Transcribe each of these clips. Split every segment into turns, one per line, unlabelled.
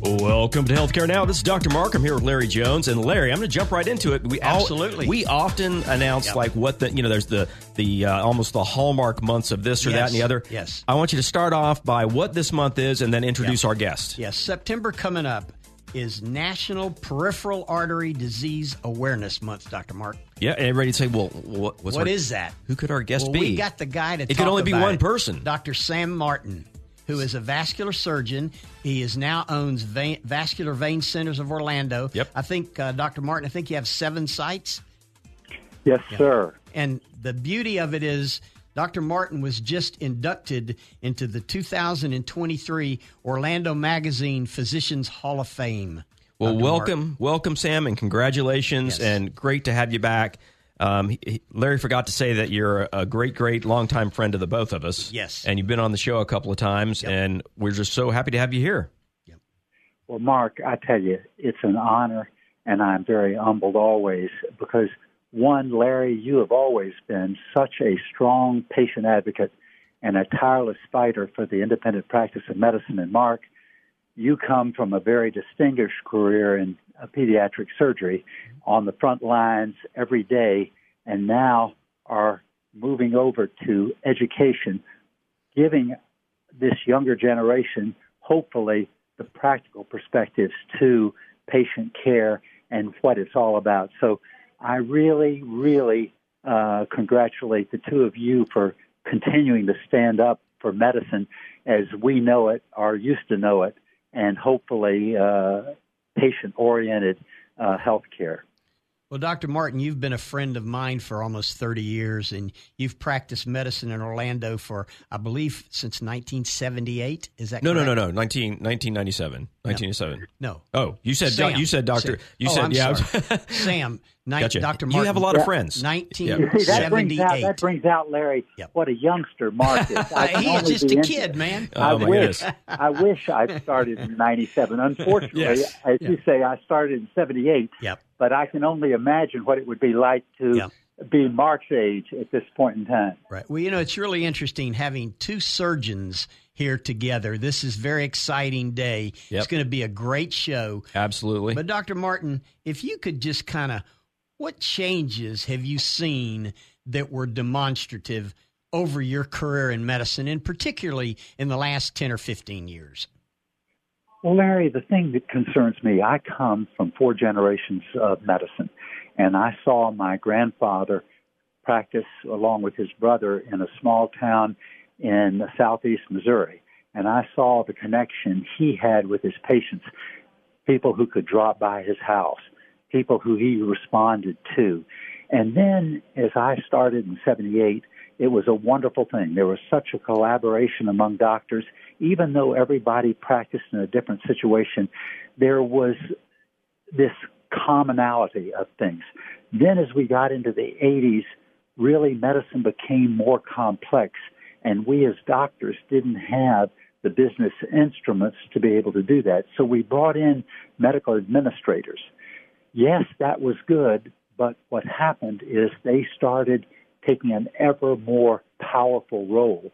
Welcome to Healthcare Now. This is Dr. Mark. I'm here with Larry Jones. And Larry, I'm going to jump right into it. We
Absolutely.
we often announce
Yep.
like what the you know there's the the uh, almost the hallmark months of this or that and the other.
Yes.
I want you to start off by what this month is and then introduce our guest.
Yes, September coming up is National Peripheral Artery Disease Awareness Month, Dr. Mark.
Yeah, and everybody say, well, what, what's
What
our-
is that?
Who could our guest
well,
be?
we got the guy to
It could only be one
it,
person.
Dr. Sam Martin, who is a vascular surgeon. He is now owns vein, Vascular Vein Centers of Orlando.
Yep.
I think, uh, Dr. Martin, I think you have seven sites.
Yes, sir.
And the beauty of it is, Dr. Martin was just inducted into the 2023 Orlando Magazine Physicians Hall of Fame.
Well,
Dr.
welcome,
Martin.
welcome, Sam, and congratulations,
Yes.
and great to have you back. Um, he- he- Larry forgot to say that you're a great, great, longtime friend of the both of us.
Yes.
and you've been on the show a couple of times,
Yep.
and we're just so happy to have you here.
Well, Mark, I tell you, it's an honor, and I'm very humbled always because, one, Larry, you have always been such a strong patient advocate and a tireless fighter for the independent practice of medicine. And, Mark, you come from a very distinguished career in pediatric surgery on the front lines every day, and now are moving over to education, giving this younger generation, hopefully, the practical perspectives to patient care and what it's all about. So I really, really uh, congratulate the two of you for continuing to stand up for medicine as we know it or used to know it, and hopefully uh, patient oriented uh, health care.
Well, Dr. Martin, you've been a friend of mine for almost 30 years, and you've practiced medicine in Orlando for, I believe, since 1978. Is that
No, no,
correct?
no, no. 19, 1997. 1997.
No.
Oh, you said
Sam.
you said doctor.
Sam.
You
oh,
said
I'm
yeah.
sorry. Sam. Ni-
Gotcha.
Dr. Martin.
You have a lot of friends.
You see, that brings out
1978.
that brings out Larry.
Yep.
What a youngster Mark is. I can
he is just a
in-
kid, man.
Oh,
I
my
wish. I wish I'd started in '97. Unfortunately,
Yes.
as you say, I started in '78.
Yep.
But I can only imagine what it would be like to
Yep.
be Mark's age at this point in time.
Right. Well, you know, it's really interesting having two surgeons here together. This is a very exciting day.
Yep.
It's going to be a great show.
Absolutely.
But Dr. Martin, if you could just kind of, what changes have you seen that were demonstrative over your career in medicine, and particularly in the last 10 or 15 years?
Well, Larry, the thing that concerns me, I come from four generations of medicine, and I saw my grandfather practice along with his brother in a small town in southeast Missouri. And I saw the connection he had with his patients, people who could drop by his house, people who he responded to. And then as I started in 78, it was a wonderful thing. There was such a collaboration among doctors. Even though everybody practiced in a different situation, there was this commonality of things. Then as we got into the 80s, really medicine became more complex, and we as doctors didn't have the business instruments to be able to do that. So we brought in medical administrators. Yes, that was good, but what happened is they started taking an ever more powerful role,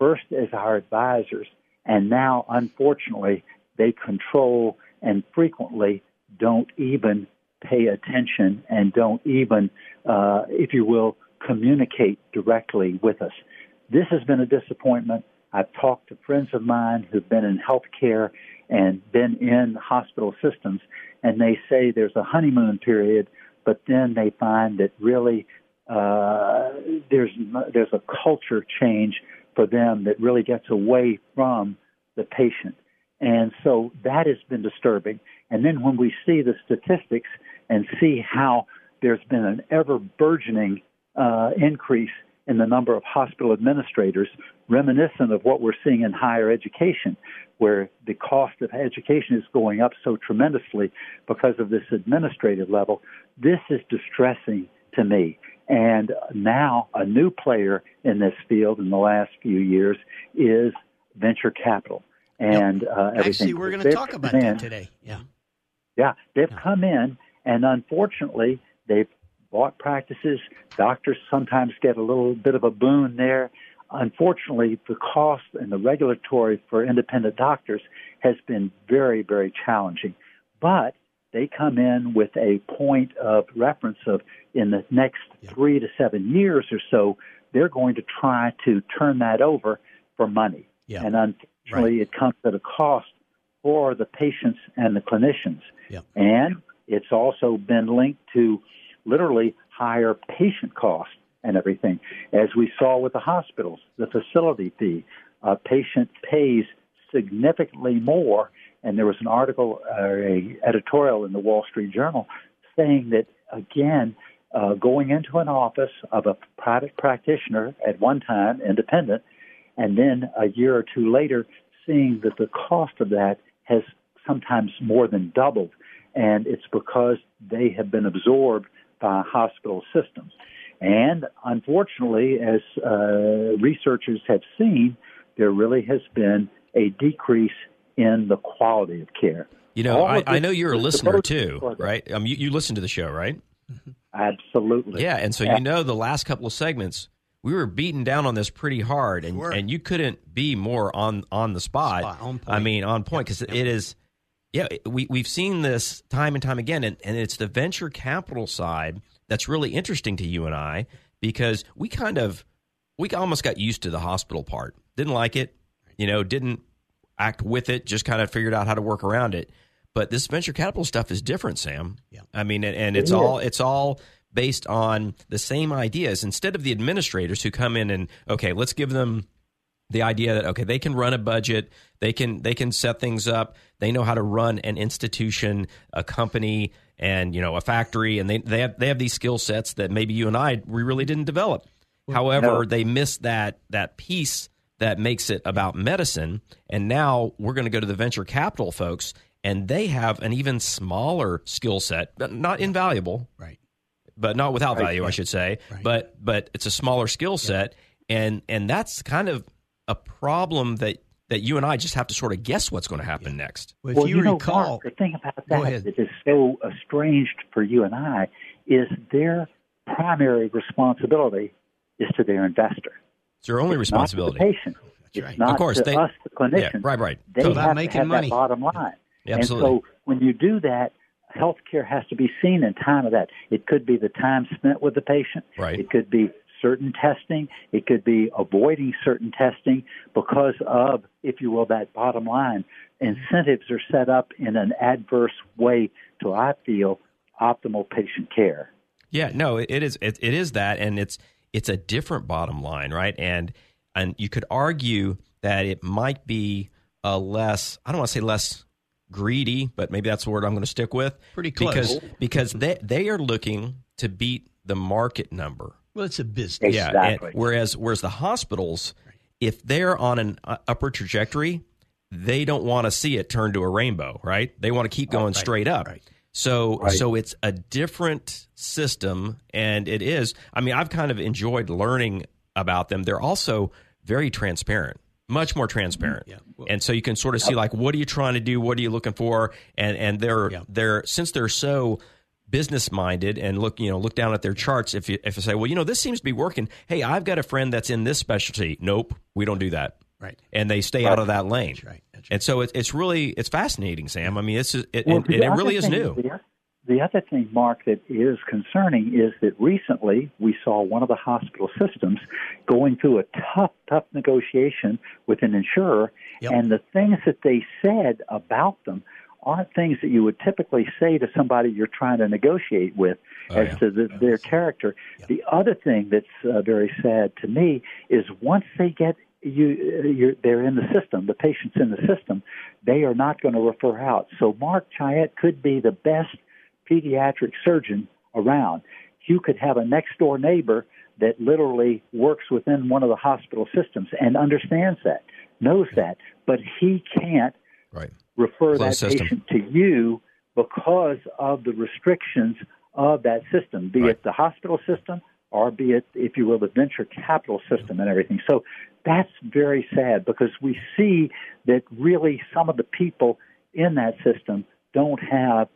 first as our advisors, and now, unfortunately, they control and frequently don't even pay attention and don't even, uh, if you will, communicate directly with us. This has been a disappointment. I've talked to friends of mine who've been in healthcare and been in hospital systems, and they say there's a honeymoon period but then they find that really uh, there's there's a culture change for them that really gets away from the patient, and so that has been disturbing. And then when we see the statistics and see how there's been an ever burgeoning uh, increase in the number of hospital administrators, reminiscent of what we're seeing in higher education, where the cost of education is going up so tremendously because of this administrative level. This is distressing to me. And now a new player in this field in the last few years is venture capital and
yep.
uh, everything.
Actually, we're going to talk about in, that today. Yeah.
Yeah, they've yeah. come in, and unfortunately, they've bought practices. Doctors sometimes get a little bit of a boon there. Unfortunately, the cost and the regulatory for independent doctors has been very, very challenging. But they come in with a point of reference of in the next yeah. three to seven years or so, they're going to try to turn that over for money.
Yeah.
And unfortunately, right. it comes at a cost for the patients and the clinicians.
Yeah.
And it's also been linked to literally higher patient costs and everything. As we saw with the hospitals, the facility fee, a patient pays significantly more. And there was an article, uh, a editorial in the Wall Street Journal saying that again, uh, going into an office of a private practitioner at one time, independent, and then a year or two later, seeing that the cost of that has sometimes more than doubled. And it's because they have been absorbed by hospital systems. And unfortunately, as uh, researchers have seen, there really has been a decrease in the quality of care.
You know, I, I, know you're a listener too, right? Um, you, you listen to the show, right?
Absolutely.
Yeah, and so yeah. you know the last couple of segments we were beaten down on this pretty hard, and and you couldn't be more on on the spot.
spot on
I mean, on point because yep. it is. Yeah, we we've seen this time and time again, and, and it's the venture capital side that's really interesting to you and I because we kind of we almost got used to the hospital part. Didn't like it, you know, didn't act with it, just kind of figured out how to work around it. But this venture capital stuff is different, Sam.
Yeah.
I mean, and, and it's all it's all based on the same ideas instead of the administrators who come in and okay, let's give them the idea that okay, they can run a budget, they can they can set things up, they know how to run an institution, a company, and you know a factory, and they they have they have these skill sets that maybe you and I we really didn't develop. However, no. they miss that that piece that makes it about medicine, and now we're going to go to the venture capital folks, and they have an even smaller skill set, not invaluable,
right?
But not without right, value, right. I should say.
Right.
But but it's a smaller skill set, yeah. and and that's kind of a problem that that you and I just have to sort of guess what's going to happen yeah. next.
Well, well
you,
you, know,
recall,
Mark, the thing about that that is so estranged for you and I is their primary responsibility is to their investor.
It's their only
it's
responsibility.
Not to the patient.
That's
it's
right.
not
of course,
to
they,
us, the clinicians.
Yeah, right, right.
They
totally.
have
making
to have
money.
that bottom line.
Yeah,
and so when you do that, healthcare has to be seen in time of that. It could be the time spent with the patient.
Right.
It could be certain testing. It could be avoiding certain testing because of, if you will, that bottom line. Incentives are set up in an adverse way to, I feel, optimal patient care.
Yeah, no, it is. It, it is that, and it's it's a different bottom line, right? And and you could argue that it might be a less. I don't want to say less greedy, but maybe that's the word I'm going to stick with.
Pretty close.
Because because they they are looking to beat the market number.
Well, it's a business.
Yeah.
Exactly.
And whereas whereas the hospitals, if they're on an uh, upward trajectory, they don't want to see it turn to a rainbow, right? They want to keep going
right.
straight up.
Right.
So
Right.
so it's a different system and it is I mean I've kind of enjoyed learning about them. They're also very transparent. Much more transparent.
Yeah. Well-
and so you can sort of see like what are you trying to do? What are you looking for? And and they're
Yeah.
they're since they're so business minded and look you know look down at their charts if you if you say well you know this seems to be working hey i've got a friend that's in this specialty nope we don't do that
Right.
and they stay out of that lane
That's right. That's right.
and so it, it's really it's fascinating sam i mean it's it,
Well,
and, it really is new
The, the other thing, Mark, that is concerning is that recently we saw one of the hospital systems going through a tough, tough negotiation with an insurer,
Yep.
and the things that they said about them aren't things that you would typically say to somebody you're trying to negotiate with
Oh,
as
yeah.
to the, their character. The other thing that's uh, very sad to me is once they get you, you're, they're in the system, the patient's in the system, they are not going to refer out. So Mark Chaet could be the best pediatric surgeon around. You could have a next door neighbor that literally works within one of the hospital systems and understands that, knows that, but he can't
Right.
refer
Closed
that
system.
patient to you because of the restrictions of that system, be
Right.
it the hospital system or be it, if you will, the venture capital system and everything. So that's very sad because we see that really some of the people in that system don't have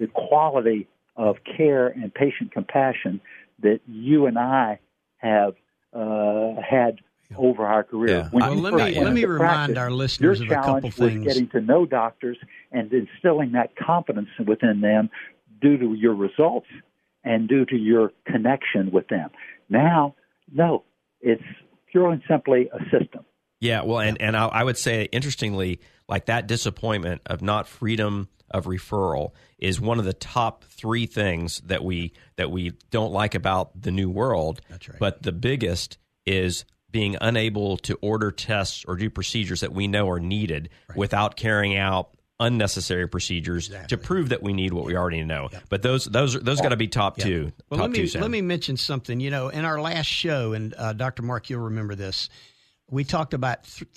the quality of care and patient compassion that you and I have uh, had over our career.
Yeah.
When
Well,
let me- let me remind
practice,
our listeners of a couple things.
getting to know doctors and instilling that confidence within them due to your results and due to your connection with them. Now, no, it's purely and simply a system.
Yeah, well, and and I, I would say, interestingly, like that disappointment of not freedom of referral is one of the top three things that we that we don't like about the new world.
That's right.
But the biggest is being unable to order tests or do procedures that we know are needed without carrying out unnecessary procedures to prove that we need what we already know. But those those those got to be top two.
Well,
top
let me
two,
let me mention something. You know, in our last show, and uh, Dr. Mark, you'll remember this. We talked about th-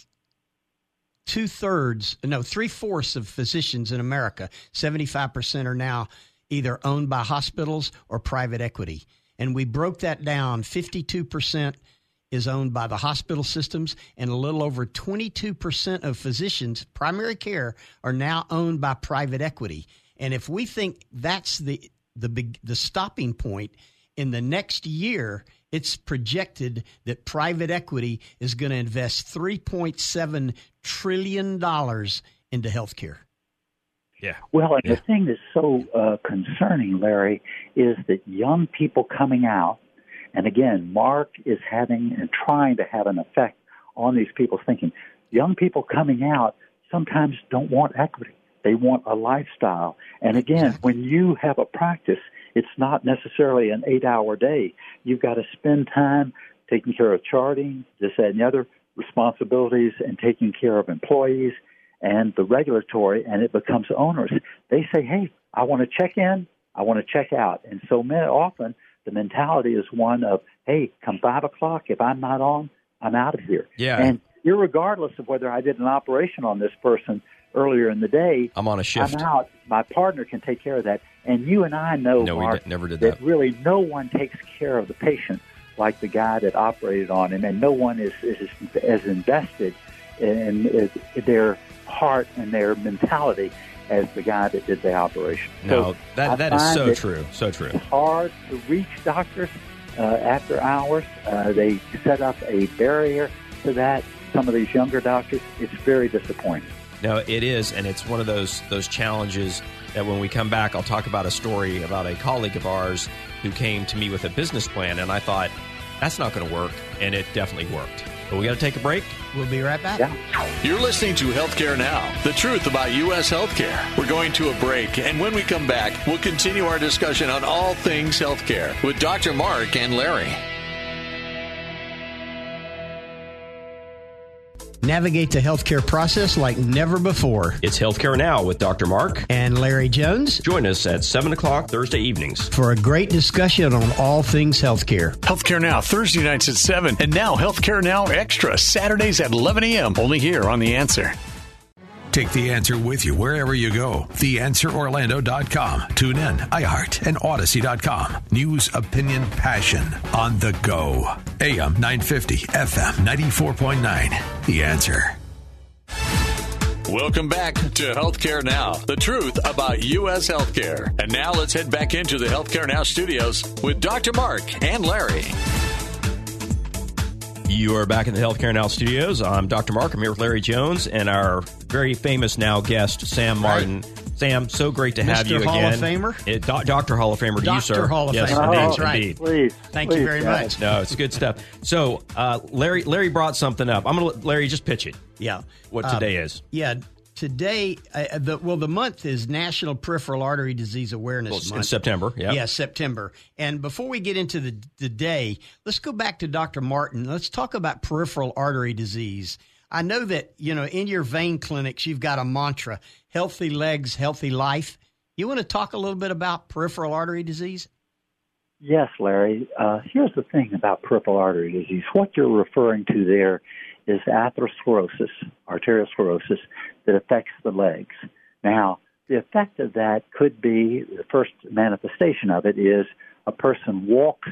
two thirds, no, three fourths of physicians in America, seventy five percent are now either owned by hospitals or private equity, and we broke that down. Fifty two percent is owned by the hospital systems, and a little over 22% of physicians, primary care, are now owned by private equity. And if we think that's the the big the stopping point in the next year, it's projected that private equity is going to invest 3.7 trillion dollars into healthcare.
yeah.
Well, and
Yeah.
the thing that's so uh, concerning, Larry, is that young people coming out, and again, Mark is having and trying to have an effect on these people's thinking. Young people coming out sometimes don't want equity. They want a lifestyle. And again, when you have a practice, it's not necessarily an eight hour day. You've got to spend time taking care of charting, this, that, and the other responsibilities, and taking care of employees and the regulatory, and it becomes onerous. They say, hey, I want to check in, I want to check out. And so many, often the mentality is one of, hey, come five o'clock, if I'm not on, I'm out of here.
Yeah.
And irregardless of whether I did an operation on this person earlier in the day,
I'm on a shift.
I'm out. My partner can take care of that. And you and I know,
No, we
Mark,
never did
that
that.
really no one takes care of the patient like the guy that operated on him, and no one is, is as invested in, in their heart and their mentality as the guy that did the operation.
No,
So
that that is so
that
true. So true.
It's hard to reach doctors uh, after hours. Uh, they set up a barrier to that. Some of these younger doctors, it's very disappointing.
No, it is, and it's one of those those challenges that when we come back, I'll talk about a story about a colleague of ours who came to me with a business plan, and I thought that's not going to work, and it definitely worked. But we got to take a break.
We'll be right back.
Yeah.
You're listening to Healthcare Now, the truth about U.S. healthcare. We're going to a break, and when we come back, we'll continue our discussion on all things healthcare with Dr. Mark and Larry.
Navigate the healthcare process like never before.
It's Healthcare Now with Dr. Mark.
And Larry Jones
Join us at 7 o'clock Thursday evenings.
for a great discussion on all things healthcare.
Healthcare Now, Thursday nights at 7. And now Healthcare Now Extra, Saturdays at 11 a.m. Only here on The Answer.
Take the answer with you wherever you go. TheAnswerOrlando.com. Tune in, iHeart, and Audacy.com. News, opinion, passion on the go. AM 950, FM 94.9. The Answer.
Welcome back to Healthcare Now, the truth about U.S. healthcare. And now let's head back into the Healthcare Now studios with Dr. Mark and Larry.
You are back in the Healthcare Now studios. I'm Dr. Mark. I'm here with Larry Jones and our very famous now guest, Sam Martin. Sam, so great to have
Mr.
you
Hall
again.
of Famer?
It, doc, Dr. Hall of Famer to you,
Dr.
sir.
Hall of
yes,
Famer.
Indeed,
That's right.
indeed.
Please.
Thank
please,
you very
guys.
much.
No, it's good stuff. So, uh, Larry, Larry brought something up. I'm going to let Larry just pitch it.
Yeah.
What
Um,
today is?
Yeah. today, uh, the, well, the month is National Peripheral Artery Disease Awareness
well,
Month.
In September, yeah.
Yeah, September. And before we get into the, the day, let's go back to Dr. Martin. Let's talk about peripheral artery disease. I know that, you know, in your vein clinics, you've got a mantra healthy legs, healthy life. You want to talk a little bit about peripheral artery disease?
Yes, Larry. Uh, here's the thing about peripheral artery disease. What you're referring to there is atherosclerosis, arteriosclerosis, that affects the legs. Now, the effect of that could be the first manifestation of it is a person walks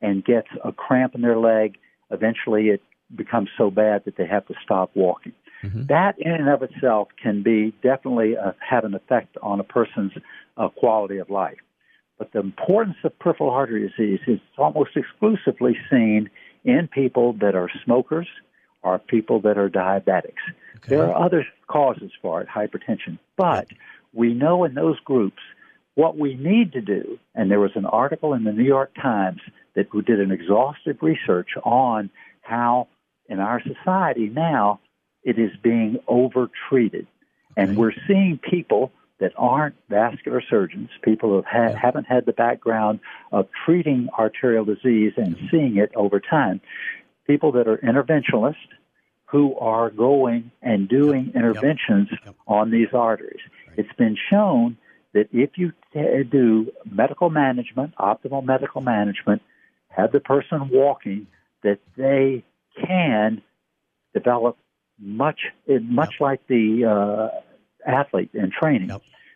and gets a cramp in their leg. Eventually, it becomes so bad that they have to stop walking. Mm-hmm. That, in and of itself, can be definitely uh, have an effect on a person's uh, quality of life. But the importance of peripheral artery disease is almost exclusively seen in people that are smokers or people that are diabetics. Okay. There are other causes for it, hypertension. But we know in those groups what we need to do, and there was an article in the New York Times that did an exhaustive research on how in our society now it is being overtreated. And we're seeing people that aren't vascular surgeons, people who ha- yeah. haven't had the background of treating arterial disease and mm-hmm. seeing it over time, people that are interventionalists who are going and doing yep. interventions. Yep. on these arteries. Right. It's been shown that if you t- do medical management, optimal medical management, have the person walking, that they can develop much, much like the uh, athlete in training.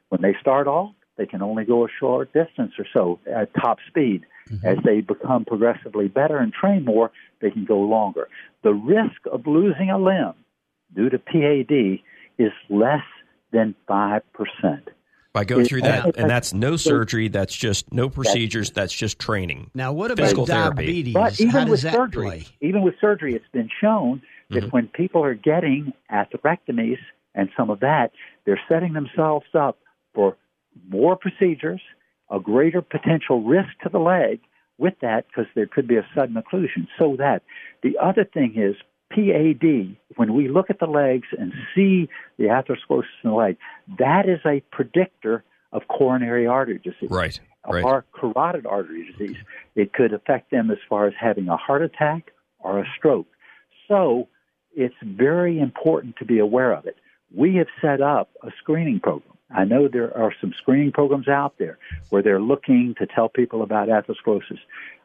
When they start off, they can only go a short distance or so at top speed. Mm-hmm. As they become progressively better and train more, they can go longer. The risk of losing a limb due to PAD is less than 5%.
By going through that, and that's no surgery, that's just no procedures, that's just training.
Now, what about Physical diabetes?
But even with surgery, play? even with surgery, it's been shown that mm-hmm. when people are getting atherectomies and some of that, they're setting themselves up for more procedures, a greater potential risk to the leg with that because there could be a sudden occlusion. So that the other thing is PAD, when we look at the legs and see the atherosclerosis in the leg, that is a predictor of coronary artery disease.
Right.
Right. Or carotid artery disease. It could affect them as far as having a heart attack or a stroke. So it's very important to be aware of it. We have set up a screening program I know there are some screening programs out there where they're looking to tell people about atherosclerosis.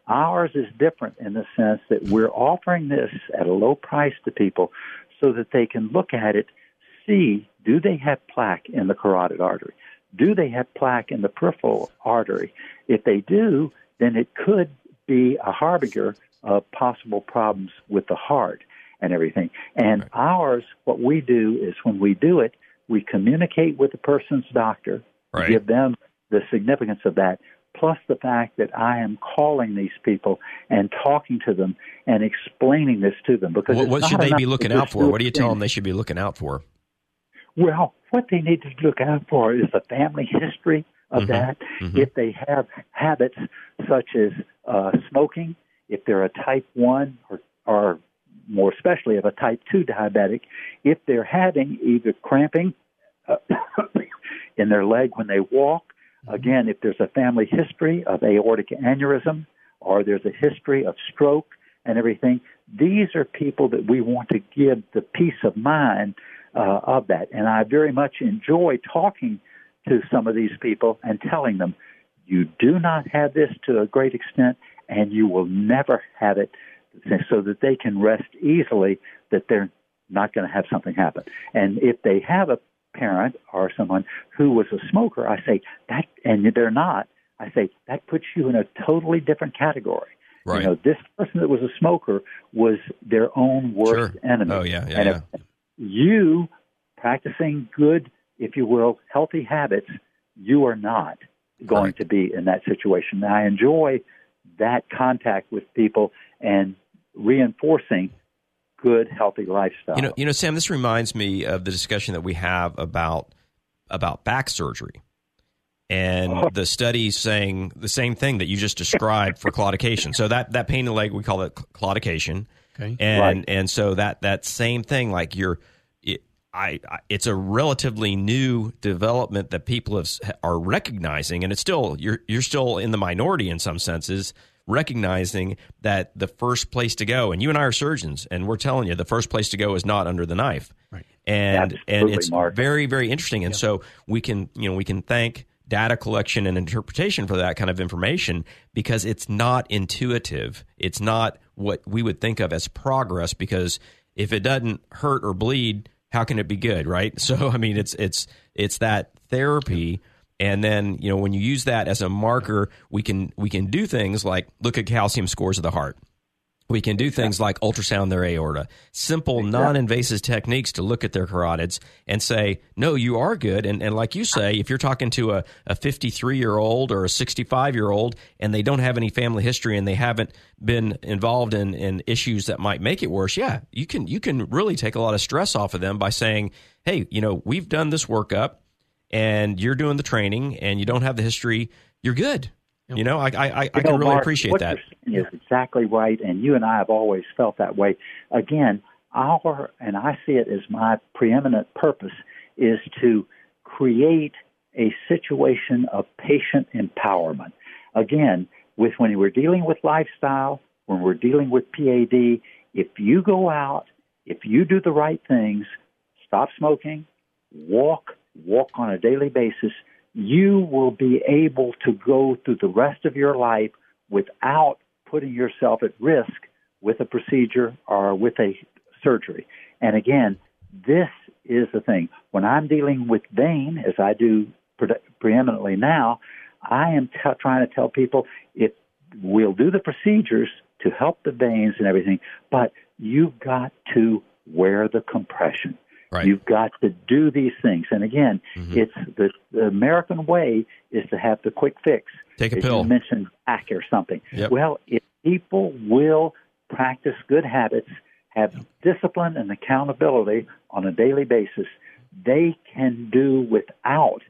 Ours is different in the sense that we're offering this at a low price to people so that they can look at it, see do they have plaque in the carotid artery? Do they have plaque in the peripheral artery? If they do, then it could be a harbinger of possible problems with the heart and everything. And right. ours, what we do is when we do it, we communicate with the person's doctor,
right.
give them the significance of that, plus the fact that I am calling these people and talking to them and explaining this to them. Because
what, what should they be looking out for? What do you tell them they should be looking out for?
Well, what they need to look out for is the family history of mm-hmm. that. Mm-hmm. If they have habits such as uh, smoking, if they're a type 1 or, or more especially of a type 2 diabetic, if they're having either cramping uh, in their leg when they walk, again, if there's a family history of aortic aneurysm or there's a history of stroke and everything, these are people that we want to give the peace of mind uh, of that. And I very much enjoy talking to some of these people and telling them, you do not have this to a great extent, and you will never have it so that they can rest easily that they're not going to have something happen. And if they have a parent or someone who was a smoker, I say that, and they're not, I say that puts you in a totally different category.
Right.
You know, this person that was a smoker was their own worst
sure.
enemy.
Oh yeah, yeah.
And
yeah.
if you practicing good, if you will, healthy habits, you are not going
right.
to be in that situation. And I enjoy that contact with people and reinforcing good, healthy lifestyle.
You know, you know, Sam, this reminds me of the discussion that we have about about back surgery. And oh. the studies saying the same thing that you just described for claudication. So that, that pain in the leg, we call it claudication.
Okay.
And
right.
and so that that same thing, like you're, it, I, I, it's a relatively new development that people have, are recognizing, and it's still you're you're still in the minority in some senses, recognizing that the first place to go, and you and I are surgeons, and we're telling you the first place to go is not under the knife,
right?
And and it's Mark. very very interesting, and yep. so we can you know we can thank data collection and interpretation for that kind of information because it's not intuitive. It's not what we would think of as progress because if it doesn't hurt or bleed, how can it be good, right? So I mean it's it's it's that therapy and then, you know, when you use that as a marker, we can we can do things like look at calcium scores of the heart. We can do things like ultrasound their aorta, simple, non invasive techniques to look at their carotids and say, no, you are good. And, and like you say, if you're talking to a, a 53 year old or a 65 year old and they don't have any family history and they haven't been involved in, in issues that might make it worse, yeah, you can, you can really take a lot of stress off of them by saying, hey, you know, we've done this workup and you're doing the training and you don't have the history, you're good. You know, I I, I can know, really
Mark,
appreciate
what
that.
You're saying is exactly right, and you and I have always felt that way. Again, our and I see it as my preeminent purpose is to create a situation of patient empowerment. Again, with when we're dealing with lifestyle, when we're dealing with PAD, if you go out, if you do the right things, stop smoking, walk, walk on a daily basis, you will be able to go through the rest of your life without putting yourself at risk with a procedure or with a surgery. And again, this is the thing. When I'm dealing with vein, as I do pre- preeminently now, I am t- trying to tell people if we'll do the procedures to help the veins and everything, but you've got to wear the compression.
Right.
You've got to do these things. And again, mm-hmm. it's the, the, American way is to have the quick fix.
Take a
As
pill.
You mentioned ACK or something.
Yep.
Well, if people will practice good habits, have discipline and accountability on a daily basis, they can do without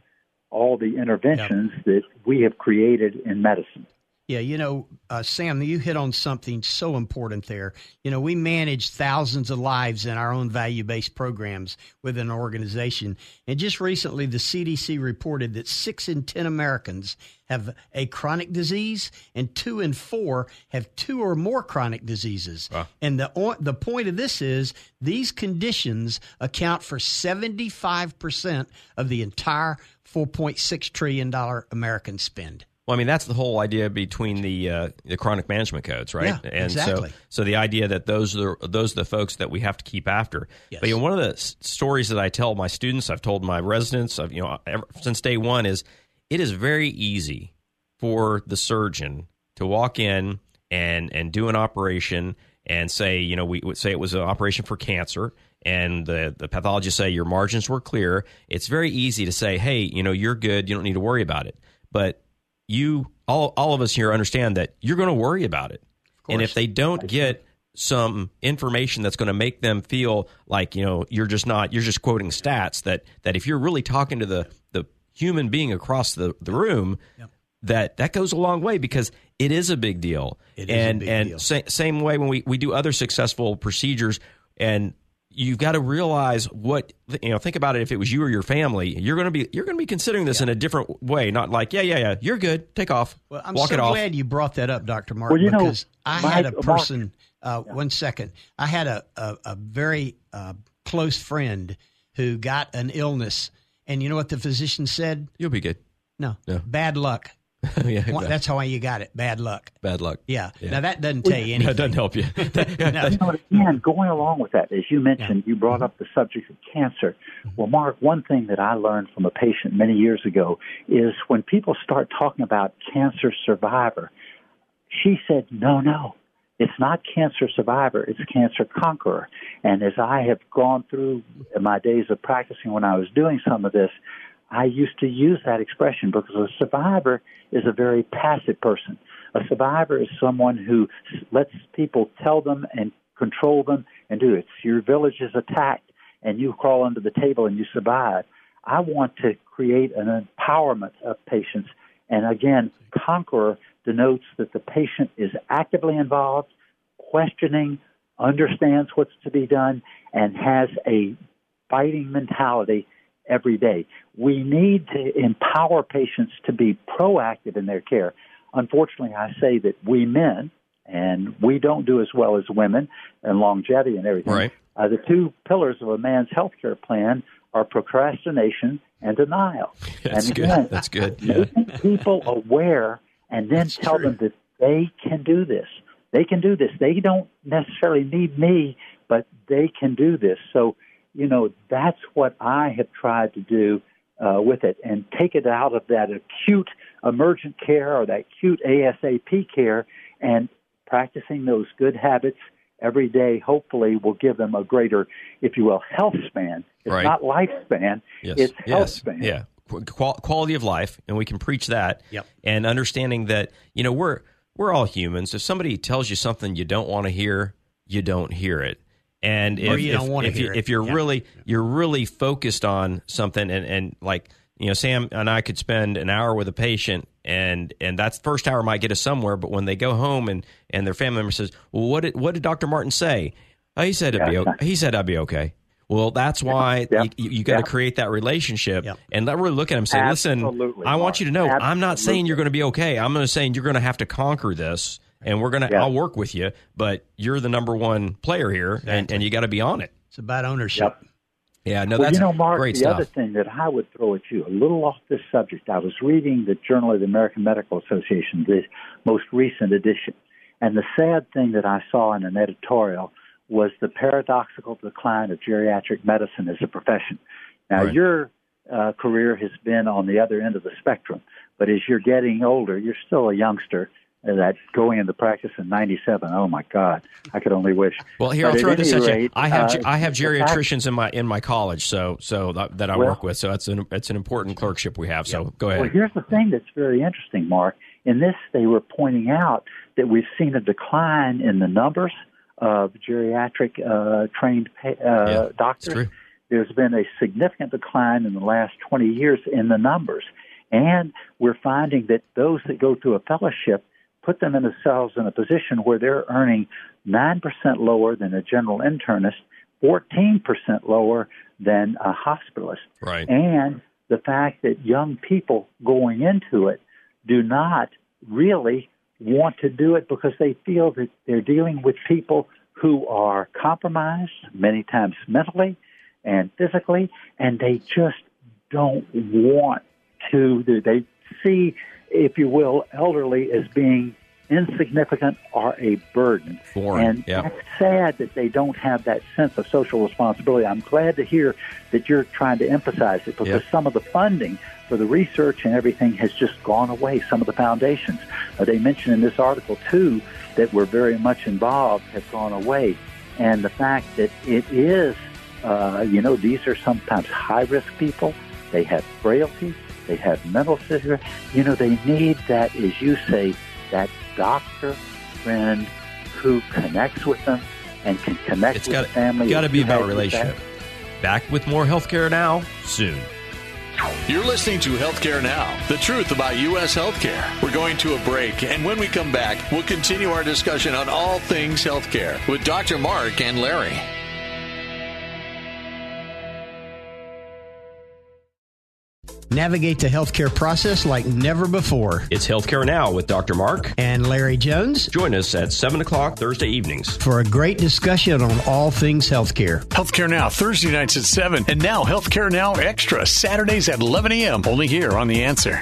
all the interventions yep. that we have created in medicine.
Yeah, you know, uh, Sam, you hit on something so important there. You know, we manage thousands of lives in our own value based programs within an organization. And just recently, the CDC reported that six in 10 Americans have a chronic disease, and two in four have two or more chronic diseases. Wow. And the, the point of this is these conditions account for 75% of the entire $4.6 trillion American spend.
Well, I mean that's the whole idea between the uh, the chronic management codes, right?
Yeah,
and
exactly.
So, so the idea that those are those are the folks that we have to keep after.
Yes.
But you know, one of the s- stories that I tell my students, I've told my residents, of you know, ever, since day one, is it is very easy for the surgeon to walk in and and do an operation and say, you know, we would say it was an operation for cancer, and the the pathologists say your margins were clear. It's very easy to say, hey, you know, you're good, you don't need to worry about it. But you all all of us here understand that you're going to worry about it. And if they don't get some information that's going to make them feel like you know you're just not you're just quoting stats that that if you're really talking to the the human being across the the room yep. that that goes a long way because it is a big deal
it
and
big
and
deal.
Sa- same way when we we do other successful procedures and you've got to realize what you know think about it if it was you or your family you're going to be you're going to be considering this yeah. in a different way not like yeah yeah yeah you're good take off
well i'm
walk
so
it off.
glad you brought that up dr mark
well, you
because
know,
i
my,
had a person uh, yeah. one second i had a, a, a very uh, close friend who got an illness and you know what the physician said
you'll be good
no,
no.
bad luck
yeah, exactly.
that's how you got it. Bad luck.
Bad luck.
Yeah.
yeah.
Now that doesn't tell you anything.
That doesn't help you.
no.
you know, again, going along with that, as you mentioned, yeah. you brought up the subject of cancer. Well, Mark, one thing that I learned from a patient many years ago is when people start talking about cancer survivor, she said, "No, no, it's not cancer survivor; it's cancer conqueror." And as I have gone through my days of practicing, when I was doing some of this, I used to use that expression because a survivor is a very passive person. A survivor is someone who lets people tell them and control them and do it. Your village is attacked and you crawl under the table and you survive. I want to create an empowerment of patients. And again, conqueror denotes that the patient is actively involved, questioning, understands what's to be done, and has a fighting mentality every day. We need to empower patients to be proactive in their care. Unfortunately, I say that we men, and we don't do as well as women and longevity and everything.
Right.
Uh, the two pillars of a man's health care plan are procrastination and denial.
That's
and
good. That's good. Yeah.
Making people aware and then
That's
tell
true.
them that they can do this. They can do this. They don't necessarily need me, but they can do this. So, you know, that's what I have tried to do uh, with it and take it out of that acute emergent care or that acute ASAP care and practicing those good habits every day hopefully will give them a greater, if you will, health span. It's
Right.
not lifespan,
Yes.
it's health
yes.
span.
Yeah. Qual- quality of life, and we can preach that.
Yep.
And understanding that you know we're we're all humans. If somebody tells you something you don't want to hear, you don't hear it. And if,
you
if,
don't wanna
if, you,
hear it.
if you're
Yeah.
really you're really focused on something, and, and like you know, Sam and I could spend an hour with a patient, and and that first hour might get us somewhere. But when they go home and and their family member says, "Well, what did what did Doctor Martin say?" Oh, he said it'd be
Yeah.
o- he said I'd be okay. Well, that's why
Yeah.
you, you got to
Yeah.
create that relationship
Yep.
and let really look at him and say, listen,
Absolutely,
I want you to know I'm not saying you're going to be okay. I'm going to saying you're going to have to conquer this and we're going to,
Yeah.
I'll work with you, but you're the number one player here and, and you got to be on it.
It's about ownership.
Yep.
Yeah, no,
well,
that's
you know, Mark,
great
the
stuff.
other thing that I would throw at you, a little off this subject, I was reading the Journal of the American Medical Association, the most recent edition, and the sad thing that I saw in an editorial was the paradoxical decline of geriatric medicine as a profession. Now,
Right.
your uh, career has been on the other end of the spectrum, but as you're getting older, you're still a youngster. That going into practice in '97, oh my God, I could only wish.
Well, here
But
I'll throw this at you. I have
uh,
I have geriatricians in my in my college, so so that, that I
Well-
work with. So that's an it's an important clerkship we have. So go ahead.
Well, here's the thing that's very interesting, Mark. In this, they were pointing out that we've seen a decline in the numbers of geriatric uh, trained uh,
Yeah,
doctors. There's been a significant decline in the last 20 years in the numbers. And we're finding that those that go through a fellowship put them themselves in a position where they're earning 9% lower than a general internist, 14% lower than a hospitalist
Right.
and the fact that young people going into it do not really want to do it because they feel that they're dealing with people who are compromised, many times mentally and physically, and they just don't want to do. They see, if you will, elderly as being insignificant or a burden.
Foreign,
And
yeah.
that's sad that they don't have that sense of social responsibility. I'm glad to hear that you're trying to emphasize it because
Yep.
some of the funding for the research and everything has just gone away. Some of the foundations uh, they mentioned in this article too that were very much involved have gone away, and the fact that it is, uh, you know, these are sometimes high risk people. They have frailty. They have mental situation. You know, they need that, as you say, that doctor friend who connects with them and can connect
It's
with
got
the family.
got to be about
had with
relationship. Back with more healthcare now soon.
You're listening to Healthcare Now, the truth about U.S. healthcare. We're going to a break, and when we come back, we'll continue our discussion on all things healthcare with Dr. Mark and Larry.
Navigate the healthcare process like never before.
It's Healthcare Now with Dr. Mark.
And Larry Jones
Join us at 7 o'clock Thursday evenings.
for a great discussion on all things healthcare.
Healthcare Now, Thursday nights at 7. And now Healthcare Now Extra, Saturdays at 11 a.m. Only here on The Answer.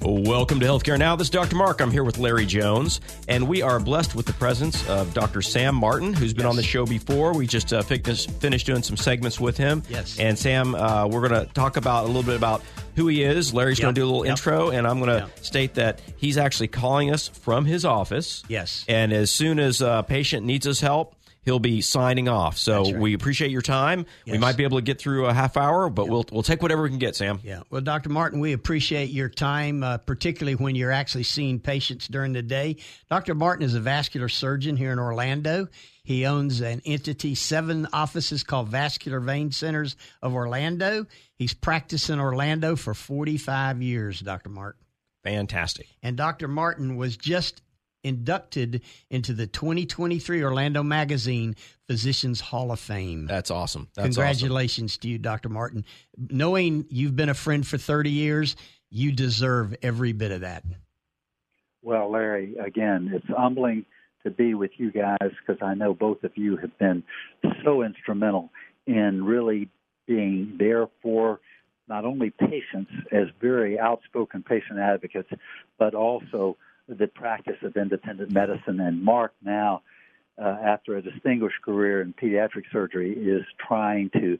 Welcome to Healthcare Now. This is Dr. Mark. I'm here with Larry Jones, and we are blessed with the presence of Dr. Sam Martin, who's been on the show before. We just uh, finished, finished doing some segments with him.
Yes.
And Sam, uh, we're going to talk about a little bit about who he is. Larry's going to do a little
Yep.
intro, and I'm going to
Yep.
state that he's actually calling us from his office.
Yes.
And as soon as a patient needs his help, he'll be signing off. So
right.
we appreciate your time. We might be able to get through a half hour, but we'll we'll take whatever we can get, Sam.
Yeah. Well, Dr. Martin, we appreciate your time, uh, particularly when you're actually seeing patients during the day. Dr. Martin is a vascular surgeon here in Orlando. He owns an entity, seven offices called Vascular Vein Centers of Orlando. He's practiced in Orlando for 45 years, Dr. Martin.
Fantastic.
And Dr. Martin was just inducted into the 2023 Orlando Magazine Physicians Hall of Fame.
That's awesome. That's
Congratulations to you, Dr. Martin. Knowing you've been a friend for 30 years, you deserve every bit of that.
Well, Larry, again, it's humbling to be with you guys because I know both of you have been so instrumental in really being there for not only patients as very outspoken patient advocates, but also the practice of independent medicine. And Mark now, uh, after a distinguished career in pediatric surgery, is trying to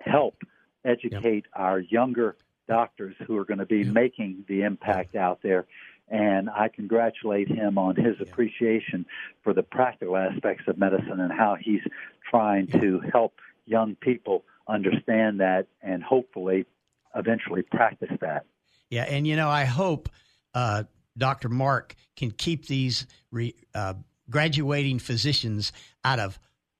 help educate our younger doctors who are going to be making the impact out there. And I congratulate him on his appreciation for the practical aspects of medicine and how he's trying to help young people understand that and hopefully eventually practice that.
Yeah, and you know, I hope uh, Dr. Mark can keep these re, uh, graduating physicians out of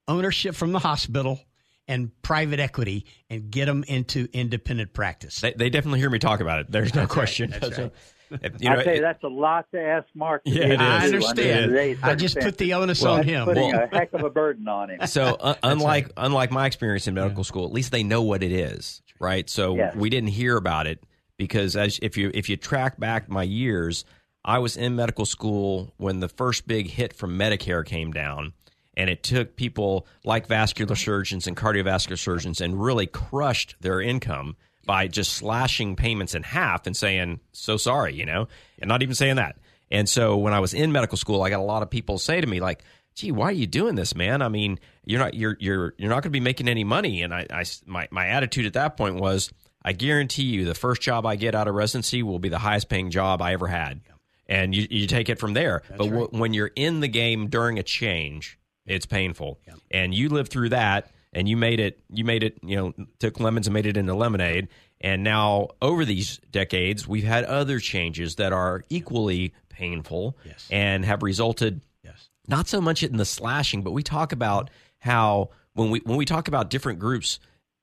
ownership from the hospital and private equity and get them into independent practice.
They, they definitely hear me talk about it. There's no
That's right.
question.
That's right.
If- you know,
I tell you,
it-
that's a lot to ask Mark. to
Yeah,
do,
it is.
I
too, under
understand.
today's
I just put the onus
Well,
on him.
Putting
Well-
a heck of a burden on him.
so uh, unlike unlike my experience in medical school, at least they know what it is, right? So
Yes.
we didn't hear about it because as if you if you track back my years, I was in medical school when the first big hit from Medicare came down, and it took people like vascular surgeons and cardiovascular surgeons and really crushed their income by just slashing payments in half and saying so sorry, you know, and not even saying that. And so when I was in medical school, I got a lot of people say to me like, "Gee, why are you doing this, man? I mean, you're not you're you're you're not going to be making any money." And I, I my my attitude at that point was, I guarantee you, the first job I get out of residency will be the highest paying job I ever had, and you you take it from there. but w- when you're in the game during a change, it's painful, and you live through that. And you made it. You made it. You know, took lemons and made it into lemonade. And now, over these decades, we've had other changes that are equally painful
Yes.
and have resulted
Yes.
not so much in the slashing, but we talk about how when we when we talk about different groups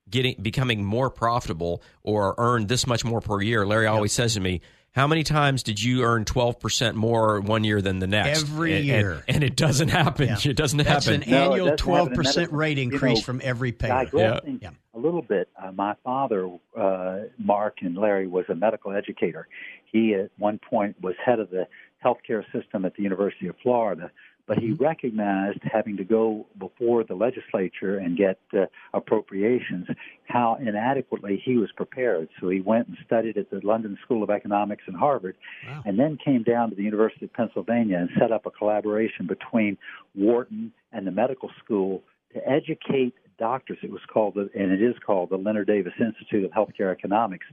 getting becoming more profitable or earn this much more per year. Larry always says to me, "How many times did you earn twelve percent more one year than the next?"
Every
And-
year.
and, and it doesn't happen.
Yeah.
It doesn't
That's
happen.
an
No,
annual
doesn't happen in
12%
medicine.
rate
You
increase
know,
from every payer.
digressing
Yeah.
a little bit, uh, my father, uh, Mark and Larry, was a medical educator. He at one point was head of the healthcare system at the University of Florida, but he recognized having to go before the legislature and get uh, appropriations how inadequately he was prepared. So he went and studied at the London School of Economics and Harvard,
Wow.
and then came down to the University of Pennsylvania and set up a collaboration between Wharton and the medical school to educate doctors. It was called, the, and it is called, the Leonard Davis Institute of Healthcare Economics,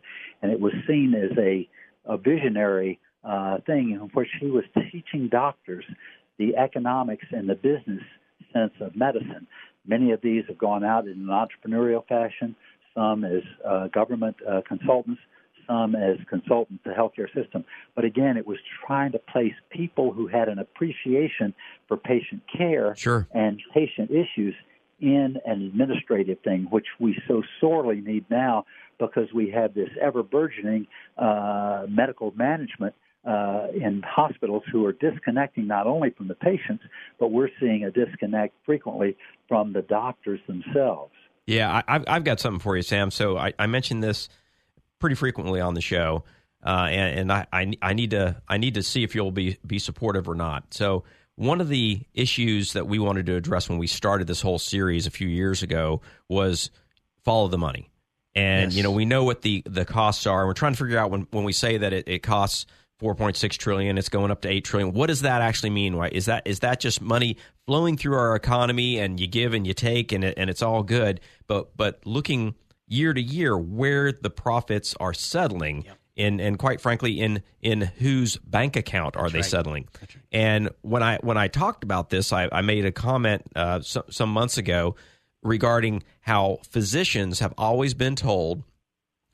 and it was seen as a, a visionary uh, thing in which he was teaching doctors the economics and the business sense of medicine. Many of these have gone out in an entrepreneurial fashion, some as uh, government uh, consultants, some as consultants to the healthcare system. But again, it was trying to place people who had an appreciation for patient care
Sure.
and patient issues in an administrative thing, which we so sorely need now because we have this ever burgeoning uh, medical management uh, in hospitals who are disconnecting not only from the patients, but we're seeing a disconnect frequently from the doctors themselves.
Yeah, I, I've, I've got something for you, Sam. So I, I mentioned this pretty frequently on the show, uh, and, and I, I, I need to I need to see if you'll be be supportive or not. So one of the issues that we wanted to address when we started this whole series a few years ago was follow the money, and
Yes.
you know we know what the the costs are, and we're trying to figure out when when we say that it, it costs. 4.6 trillion it's going up to 8 trillion. What does that actually mean? Right is that is that just money flowing through our economy and you give and you take and it, and it's all good? But but looking year to year where the profits are settling in and quite frankly in in whose bank account are
That's
they
right.
settling?
Right.
and when i when i talked about this i, I made a comment uh, some, some months ago regarding how physicians have always been told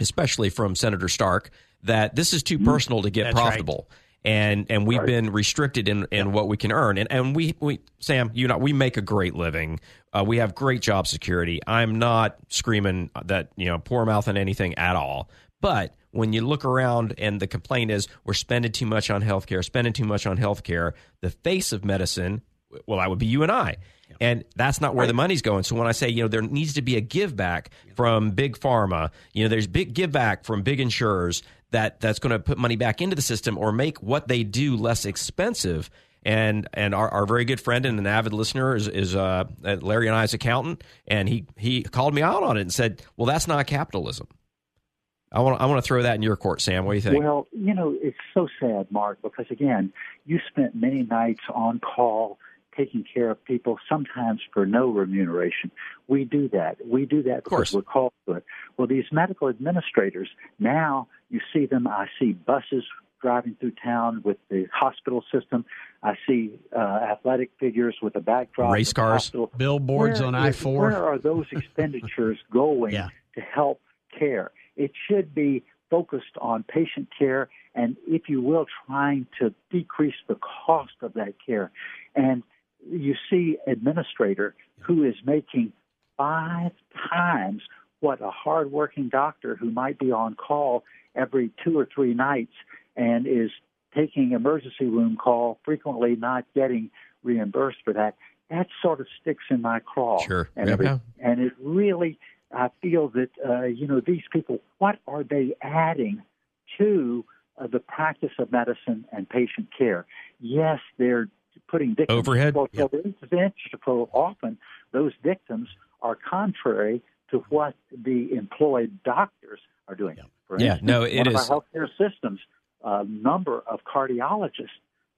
especially from senator stark that this is too personal to get
Mm-hmm. That's right.
profitable. And and we've been restricted in, in what we can earn. And and we we Sam you know we make a great living. Uh, we have great job security. I'm not screaming that you know poor mouth mouthing anything at all. But when you look around and the complaint is we're spending too much on healthcare spending too much on healthcare the face of medicine well that would be you and I. And that's not where the money's going. So when I say, you know, there needs to be a give back from big pharma, you know, there's big give back from big insurers that that's going to put money back into the system or make what they do less expensive. And and our, our very good friend and an avid listener is, is uh, Larry and I's accountant, and he he called me out on it and said, "Well, that's not capitalism." I want I want to throw that in your court, Sam. What do you think?
Well, you know, it's so sad, Mark, because again, you spent many nights on call taking care of people, sometimes for no remuneration. We do that. We do that because we're called to it. Well, these medical administrators, now you see them, I see buses driving through town with the hospital system. I see uh, athletic figures with a backdrop.
Race cars.
Billboards
Where
on I-4.
Where are those expenditures going to help care? It should be focused on patient care and, if you will, trying to decrease the cost of that care. And you see administrator who is making five times what a hardworking doctor who might be on call every two or three nights and is taking emergency room call frequently not getting reimbursed for that that sort of sticks in my craw
Sure.
and, every-
yeah.
and it really i feel that uh, you know these people what are they adding to uh, the practice of medicine and patient care yes they're putting victims
Overhead?
well, so it's interesting so often those victims are contrary to what the employed doctors are doing. For
Yeah,
instance,
no, it
one
is-
Of our healthcare systems, a number of cardiologists,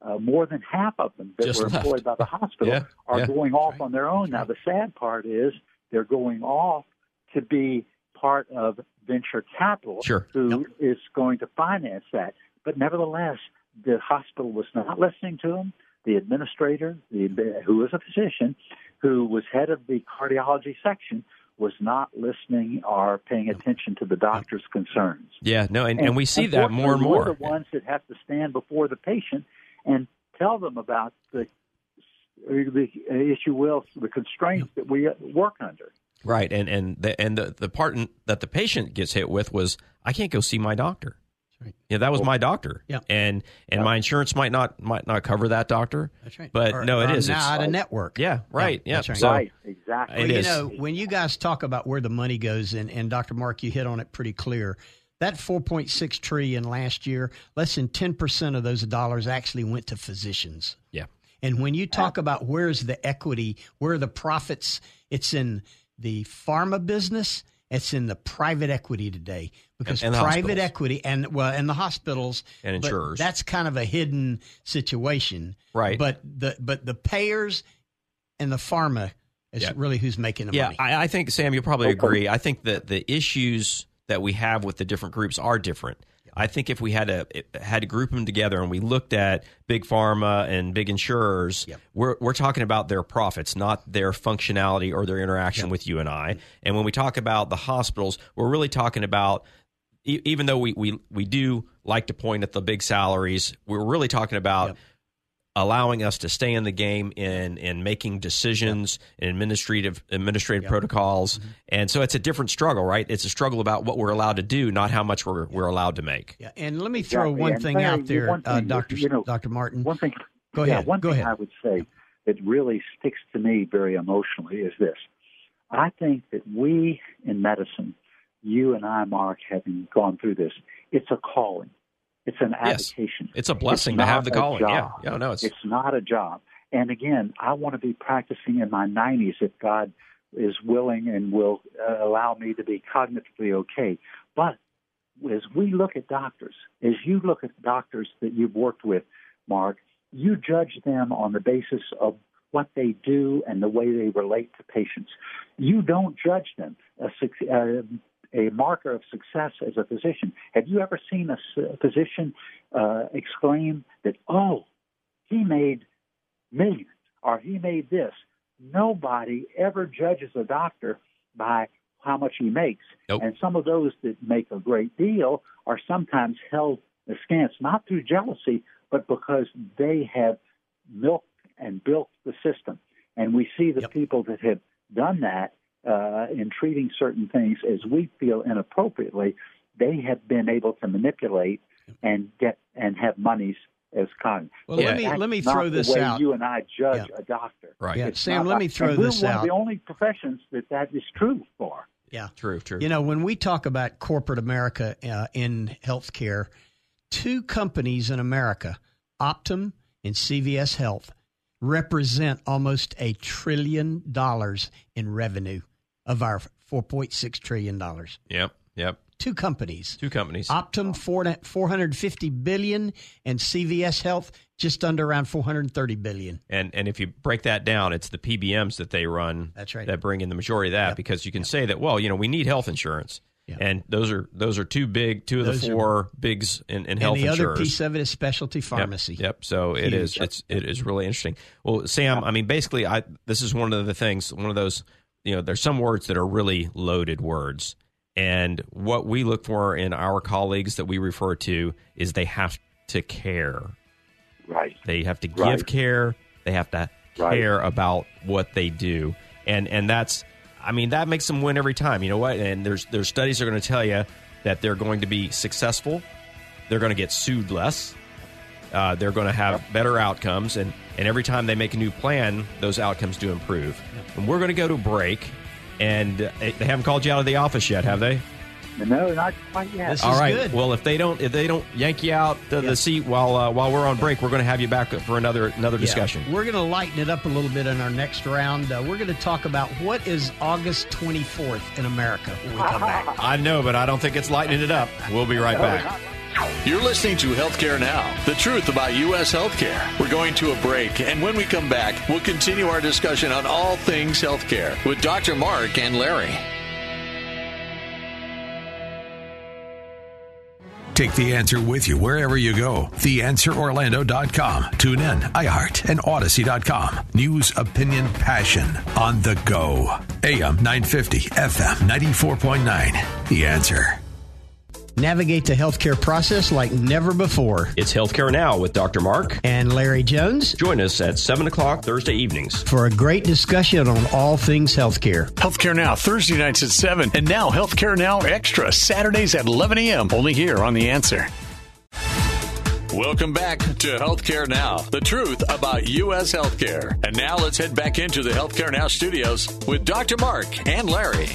uh, more than half of them that
Just
were
left.
employed by the hospital,
Yeah,
are
yeah.
going off on their own. Now, the sad part is they're going off to be part of venture capital,
Sure.
who is going to finance that. But nevertheless, the hospital was not listening to them. The administrator, the, who was a physician, who was head of the cardiology section, was not listening or paying attention to the doctor's concerns.
Yeah, no, and, and, we see that more and more.
We're the ones that have to stand before the patient and tell them about the, the you will, the constraints that we work under.
Right, and and the and the, the part that the patient gets hit with was I can't go see my doctor.
Right.
Yeah, that was my doctor.
Yeah.
and and my insurance might not might not cover that doctor.
That's right.
But
Or-
no, it
or
It's
Not a network.
Yeah, right. Yeah,
that's right.
So,
right, exactly.
It
well, you
is.
know, when you guys talk about where the money goes, and, and Dr. Mark, you hit on it pretty clear. That 4.6 trillion last year, less than 10% of those dollars actually went to physicians.
Yeah.
And when you talk about where's the equity, where are the profits, it's in the pharma business, it's in the private equity today because
And- and
private equity and well and the hospitals
And insurers.
That's kind of a hidden situation,
Right.
But the but the payers and the pharma is
Yeah.
really who's making the
yeah,
money.
I, I think Sam, you'll probably
Okay.
agree. I think that the issues that we have with the different groups are different. I think if we had to had to group them together and we looked at big pharma and big insurers,
Yep.
we're we're talking about their profits, not their functionality or their interaction with you and I. And when we talk about the hospitals, we're really talking about e- even though we, we we do like to point at the big salaries, we're really talking about
Yep.
allowing us to stay in the game in in making decisions and administrative administrative protocols.
Mm-hmm.
And so it's a different struggle, right? It's a struggle about what we're allowed to do, not how much we're we're allowed to make.
Yeah, and let me throw
Exactly.
one thing out there,
one
uh, Doctor
you know,
Doctor Martin.
One thing,
Go
yeah,
ahead.
one
Go
thing
ahead.
I would say that really sticks to me very emotionally is this. I think that we in medicine, you and I, Mark, having gone through this, it's a calling. It's an
Yes.
avocation.
It's a blessing
It's
to have the calling. Yeah,
job.
yeah, no, it's
It's not a job. And again, I want to be practicing in my 90s if God is willing and will uh, allow me to be cognitively okay. But as we look at doctors, as you look at doctors that you've worked with, Mark, you judge them on the basis of what they do and the way they relate to patients. You don't judge them. A, uh, a marker of success as a physician. Have you ever seen a physician uh, exclaim that, "Oh, he made millions or he made this"? Nobody ever judges a doctor by how much he makes.
Nope.
And some of those that make a great deal are sometimes held askance, not through jealousy, but because they have milked and built the system. And we see the
Yep.
people that have done that uh, in treating certain things as we feel inappropriately, they have been able to manipulate and get and have monies as con.
Well, let me- let me throw this
way
out.
You and I judge
Yeah.
a doctor.
Right.
Yeah,
It's
Sam,
not
let
like-
me throw
and we're
this
one
out.
Of the only professions that that is true for.
Yeah.
True, true.
You know, when we talk about corporate America uh, in healthcare, two companies in America, Optum and CVS Health, represent almost a trillion dollars in revenue of our 4.6 trillion dollars.
Yep, yep.
Two companies.
Two companies.
Optum four, 450 billion and CVS Health just under around 430 billion.
And and if you break that down, it's the PBMs that they run.
That's right.
That bring in the majority of that
Yep.
because you can say that well, you know, we need health insurance,
Yep.
and those are those are two big, two of
Those
the
are-
four bigs in, in health insurance.
and the
insurers.
other piece of it is specialty pharmacy.
Yep. So it is.
Huge.
It's it is really interesting. Well, Sam, I mean, basically, I this is one of the things. One of those. You know, there's some words that are really loaded words, and what we look for in our colleagues that we refer to is they have to care.
Right.
They have to give
Right.
care. They have to
Right.
care about what they do, and and that's. I mean, that makes them win every time. You know what? And there's there's studies that are going to tell you that they're going to be successful. They're going to get sued less. Uh, they're going to have better outcomes, and and every time they make a new plan, those outcomes do improve. And we're going to go to break, and uh, they haven't called you out of the office yet, have they?
No, not quite yet.
This
All
is
right.
good.
Well, if they don't, if they don't yank you out to
Yeah.
the seat while uh, while we're on break, we're going to have you back for another another
Yeah.
discussion.
We're going to lighten it up a little bit in our next round. Uh, we're going to talk about what is August 24th in America when we come back.
I know, but I don't think it's lightening it up. We'll be right back.
You're listening to Healthcare Now, the truth about U.S. healthcare. We're going to a break, and when we come back, we'll continue our discussion on all things healthcare with Dr. Mark and Larry.
Take the answer with you wherever you go. TheAnswerOrlando.com. Tune in, iHeart, and Audacy.com. News, opinion, passion on the go. AM 950, FM 94.9. The answer.
Navigate the healthcare process like never before.
It's Healthcare Now with Dr. Mark.
And Larry Jones
Join us at 7 o'clock Thursday evenings.
for a great discussion on all things healthcare.
Healthcare Now, Thursday nights at 7. And now Healthcare Now Extra, Saturdays at 11 a.m. Only here on The Answer.
Welcome back to Healthcare Now, the truth about U.S. healthcare. And now let's head back into the Healthcare Now studios with Dr. Mark and Larry.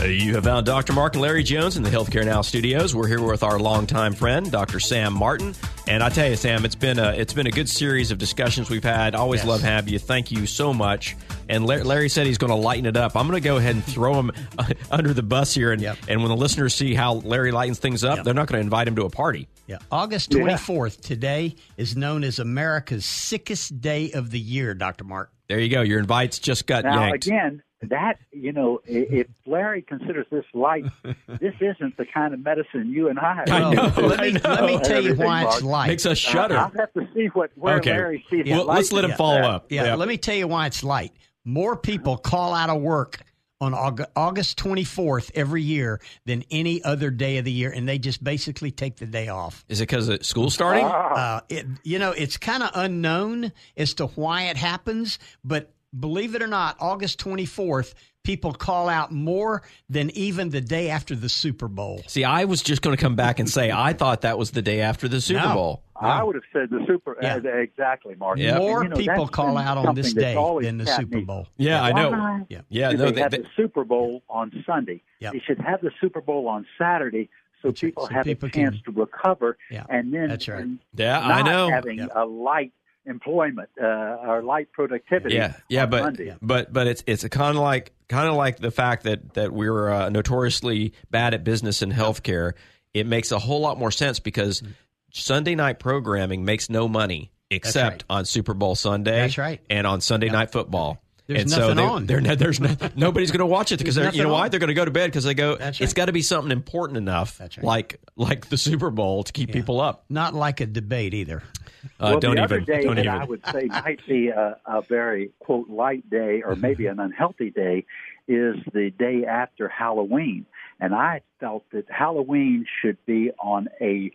Uh, You have found Dr. Mark and Larry Jones in the Healthcare Now studios. We're here with our longtime friend, Dr. Sam Martin. And I tell you, Sam, it's been a it's been a good series of discussions we've had. Always
Yes.
love having you. Thank you so much. And Larry, Larry said he's going to lighten it up. I'm going to go ahead and throw him under the bus here. And
Yep.
and when the listeners see how Larry lightens things up,
Yep.
they're not going to invite him to a party.
Yeah. August
Yeah.
24th today is known as America's sickest day of the year, Dr. Mark.
There you go. Your invites just got
Now
yanked.
again, that you know, if Larry considers this light, this isn't the kind of medicine you and I.
I know,
let me,
I know.
let me tell you why it's light.
Makes us shudder.
I'll have to see what where
Okay.
Larry sees
Well,
the light.
let's let him follow
that.
up.
Yeah,
Yeah.
let me tell you why it's light. More people call out of work on August 24th every year than any other day of the year, and they just basically take the day off.
Is it because of school starting?
Uh, it, you know, it's kind of unknown as to why it happens, but believe it or not, August 24th, people call out more than even the day after the Super Bowl.
See, I was just going to come back and say I thought that was the day after the Super
No.
Bowl.
I would have said the super.
Yeah.
Uh, exactly, Mark.
Yeah.
And,
More
you know,
people call out on this day
always
than the Super
me.
Bowl.
Yeah, I know.
Yeah.
Yeah, no,
they,
they,
have
they-
the Super Bowl on Sunday.
Yep.
They should have the Super Bowl on Saturday so people
So
have
people
a chance
can-
to recover
Yeah.
and then
That's right.
and
Yeah,
not
I know.
having
Yep.
a light employment uh, or light productivity.
yeah, yeah,
on
but
Monday.
but but it's it's kind of like kind of like the fact that that we're uh, notoriously bad at business and healthcare. It makes a whole lot more sense because Sunday night programming makes no money except
right.
on Super Bowl Sunday.
That's right.
and on Sunday night football.
There's
and
nothing
so
on.
They're, they're, there's no, nobody's going to watch it because
There's
you know
nothing
why they're going to go to bed because they go.
That's
It's
right.
got to be something important enough,
right.
like like the Super Bowl to keep people up.
Not like a debate either.
Uh,
well,
don't
the
even.
other day
don't
that
even.
I would say might be a, a very quote light day or maybe an unhealthy day is the day after Halloween, and I felt that Halloween should be on a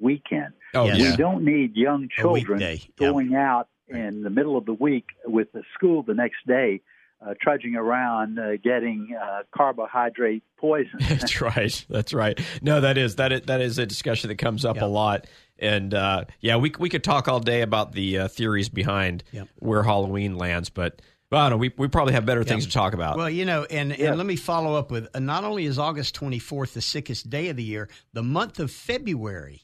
weekend.
oh
Yes.
yeah.
We don't need young children
yeah.
going out in the middle of the week with the school the next day, uh, trudging around uh, getting uh, carbohydrate poison.
That's right. That's right. No, that is that is, that is a discussion that comes up
Yep.
a lot. And uh, yeah, we we could talk all day about the uh, theories behind
Yep.
where Halloween lands, but well, I don't know. We we probably have better things to talk about.
Well, you know, and, and let me follow up with uh, not only is August 24th the sickest day of the year, the month of February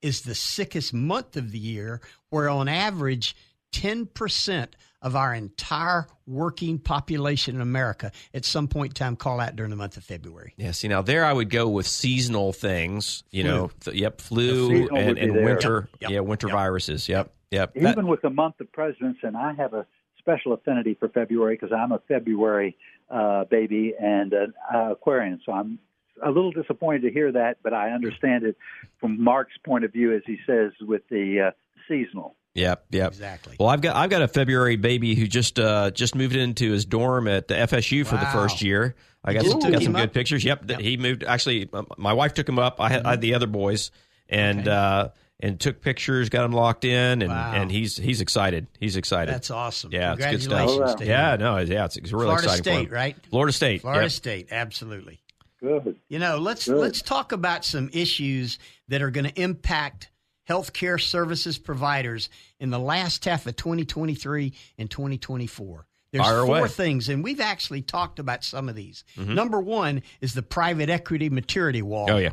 is the sickest month of the year, where on average, 10% of our entire working population in America at some point in time call out during the month of February.
yeah. See, now there I would go with seasonal things. You know, th- yep, flu and, and winter.
Yep,
Yeah, winter
yep.
viruses. Yep, yep. That-
Even with the month of presidents, and I have a special affinity for February because I'm a February uh, baby and an uh, Aquarian, so I'm a little disappointed to hear that, but I understand it from Mark's point of view, as he says, with the uh, seasonal.
Yep, yep.
Exactly.
Well, I've got I've got a February baby who just uh, just moved into his dorm at the FSU for the first year. I got some, got some good
up?
pictures. Yep, th- he moved. Actually, my wife took him up. I had, I had the other boys, and
Okay.
uh, and took pictures, got him locked in, and,
Wow.
and he's he's excited. He's excited.
That's awesome.
Yeah, it's good stuff.
Congratulations to
yeah,
him.
no, yeah, it's, it's really
Florida
exciting. for
State,
him.
right?
Florida State.
Florida
yep.
State, absolutely.
Good.
You know, let's
Good.
let's talk about some issues that are going to impact healthcare services providers in the last half of 2023 and 2024. There's
Fire
four
away.
things, and we've actually talked about some of these.
Mm-hmm.
Number one is the private equity maturity wall.
Oh yeah,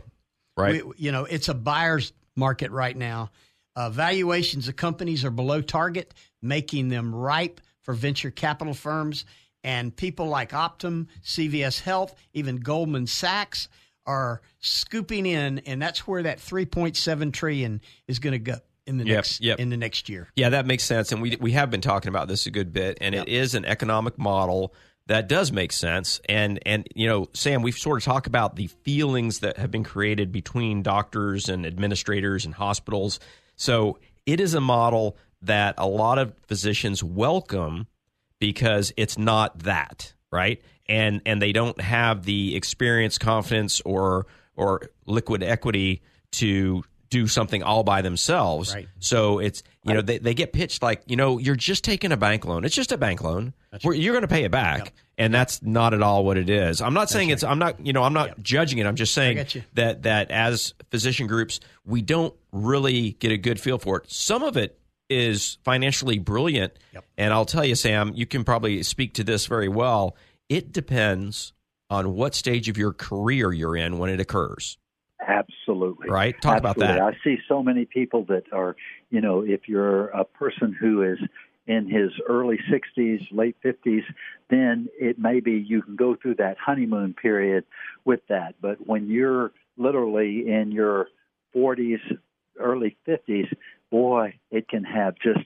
right.
We- you know, it's a buyer's market right now. Uh, valuations of companies are below target, making them ripe for venture capital firms. And people like Optum, CVS Health, even Goldman Sachs are scooping in, and that's where that 3.7 trillion is going to go in the
Yep,
next
yep.
in the next year.
Yeah, that makes sense, and we we have been talking about this a good bit, and it is an economic model that does make sense. And and you know, Sam, we've sort of talked about the feelings that have been created between doctors and administrators and hospitals. So it is a model that a lot of physicians welcome because it's not that right and and they don't have the experience confidence or or liquid equity to do something all by themselves.
Right.
so it's you know they, they get pitched like you know you're just taking a bank loan. It's just a bank loan. Where you're going to pay it back. And that's not at all what it is. I'm not saying it's i'm not you know i'm not judging it. I'm just saying that that as physician groups we don't really get a good feel for it. Some of it is financially brilliant.
Yep.
and i'll tell you sam you can probably speak to this very well it depends on what stage of your career you're in when it occurs
Absolutely.
Right? Talk about that.
I see so many people that are, you know, if you're a person who is in his early 60s, late 50s, then it may be you can go through that honeymoon period with that. But when you're literally in your 40s, early 50s, boy, it can have just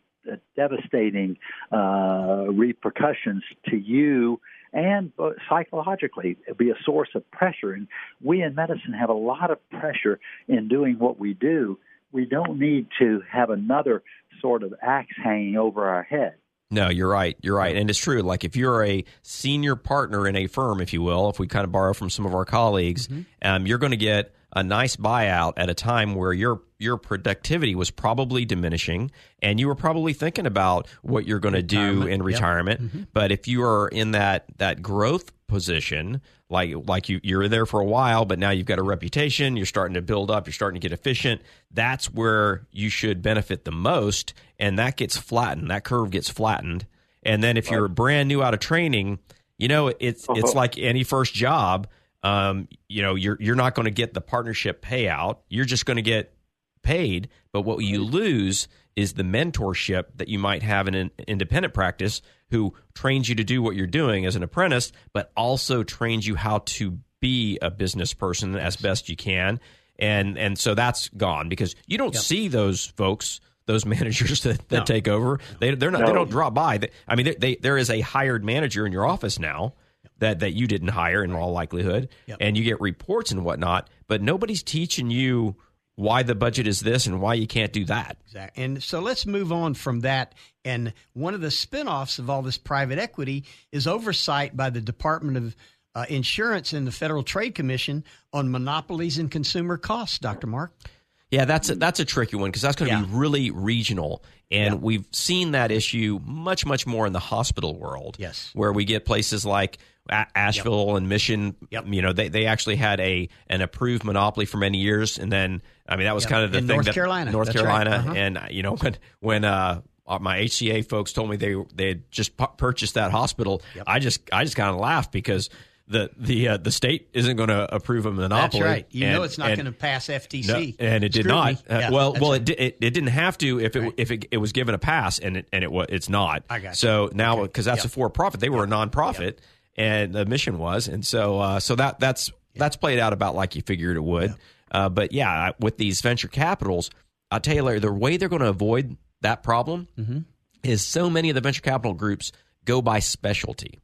devastating uh, repercussions to you and uh, psychologically it'd be a source of pressure. And we in medicine have a lot of pressure in doing what we do. We don't need to have another sort of axe hanging over our head.
No, you're right. You're right. And it's true. Like if you're a senior partner in a firm, if you will, if we kind of borrow from some of our colleagues, um, you're going to get a nice buyout at a time where your your productivity was probably diminishing and you were probably thinking about what you're going to do in retirement. Mm-hmm. But if you are in that that growth position, like like you you're there for a while, but now you've got a reputation, you're starting to build up, you're starting to get efficient. That's where you should benefit the most, and that gets flattened. That curve gets flattened. And then if you're brand new out of training, you know it's it's uh-huh. like any first job. Um, you know you're you're not going to get the partnership payout. You're just going to get paid. But what you lose is the mentorship that you might have in an independent practice who trains you to do what you're doing as an apprentice, but also trains you how to be a business person as best you can. And and so that's gone because you don't see those folks those managers that, that
No.
take over. They they're not they don't drop by. They, I mean, they, they, there is a hired manager in your office now that that you didn't hire in all likelihood,
Yep.
and you get reports and whatnot. But nobody's teaching you why the budget is this and why you can't do that.
Exactly. And so let's move on from that. And one of the spinoffs of all this private equity is oversight by the Department of uh, Insurance and the Federal Trade Commission on monopolies and consumer costs, Dr. Mark.
Yeah, that's a, that's a tricky one because that's going to
Yeah.
be really regional, and
Yeah.
we've seen that issue much much more in the hospital world.
Yes.
where we get places like A- Asheville and Mission.
Yep.
You know, they they actually had a an approved monopoly for many years, and then I mean that was
Yep.
kind of the
In
thing
North
that
Carolina.
North
That's right.
Carolina,
Uh-huh.
and you know when when uh. uh, My HCA folks told me they they had just pu- purchased that hospital. I just I just kind of laughed because the the uh, the state isn't going to approve a monopoly.
That's right. You know it's not going to pass
no,
FTC.
and it did
Scrutiny.
not. Uh,
Yeah,
well, well,
right.
it, di- it it didn't have to if it
Right.
if it, it was given a pass, and it, and it was it's not.
I got you.
So now because that's
Yep.
a for profit, they were a nonprofit, and the mission was, and so uh, so that that's that's played out about like you figured it would. Uh, but yeah, with these venture capitals, I'll tell you, Larry, the way they're going to avoid that problem
Mm-hmm.
is so many of the venture capital groups go by specialty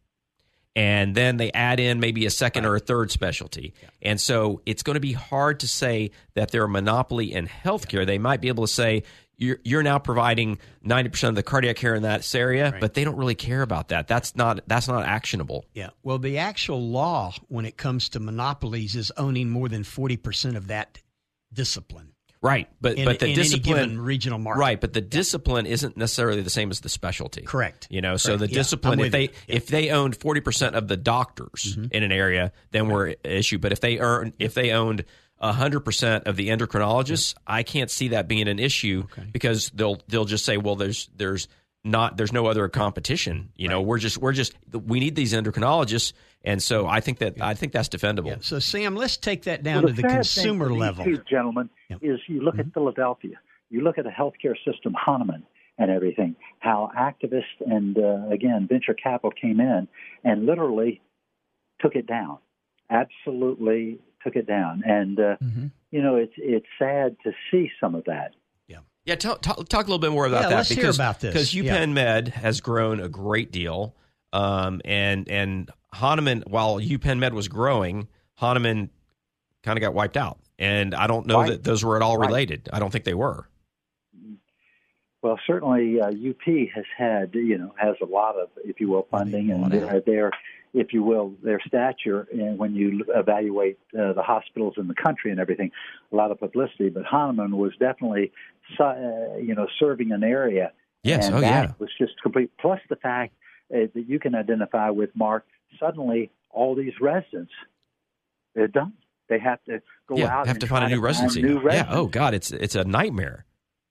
and then they add in maybe a second or a third specialty. And so it's going to be hard to say that they're a monopoly in healthcare. They might be able to say, you're, you're now providing 90% of the cardiac care in that area, but they don't really care about that. That's not that's not actionable.
Yeah. Well, the actual law when it comes to monopolies is owning more than 40% of that discipline.
Right. But
In-
but the
in
discipline
regional market.
Right, but the discipline isn't necessarily the same as the specialty.
Correct.
You know, so
Correct.
the
Yeah,
discipline if they.
Yeah.
if they owned 40% of the doctors mm-hmm. in an area, then we're at issue. But if they earn if they owned 100% of the endocrinologists, I can't see that being an issue because they'll they'll just say, well there's there's not there's no other competition. You know, we're just we're just we need these endocrinologists and so I think that I think that's defendable.
Yeah. So, Sam, let's take that down
Well,
to the
sad thing
consumer level.
Two gentlemen,
Yep.
is you look at Philadelphia, you look at the healthcare system, Hahnemann, and everything. How activists and uh, again venture capital came in and literally took it down. Absolutely took it down, and uh,
Mm-hmm.
you know it's it's sad to see some of that.
Yeah, talk, talk, talk a little bit more about
Yeah,
that
let's hear
because
about this.
because
Yeah.
UPenn Med has grown a great deal, um, and and Hahnemann while UPenn Med was growing, Hahnemann kind of got wiped out, and I don't know
Right.
that those were at all related. I don't think they were.
Well, certainly uh, UP has had, you know, has a lot of, if you will, funding and uh, their, if you will, their stature. And when you evaluate uh, the hospitals in the country and everything, a lot of publicity. But Hahnemann was definitely, uh, you know, serving an area.
Yes,
and
oh,
that
yeah.
was just complete. Plus the fact uh, that you can identify with Mark. Suddenly, all these residents, they're done. They have to go
yeah,
out
have to find a new residency.
New
yeah. Oh God, it's it's a nightmare.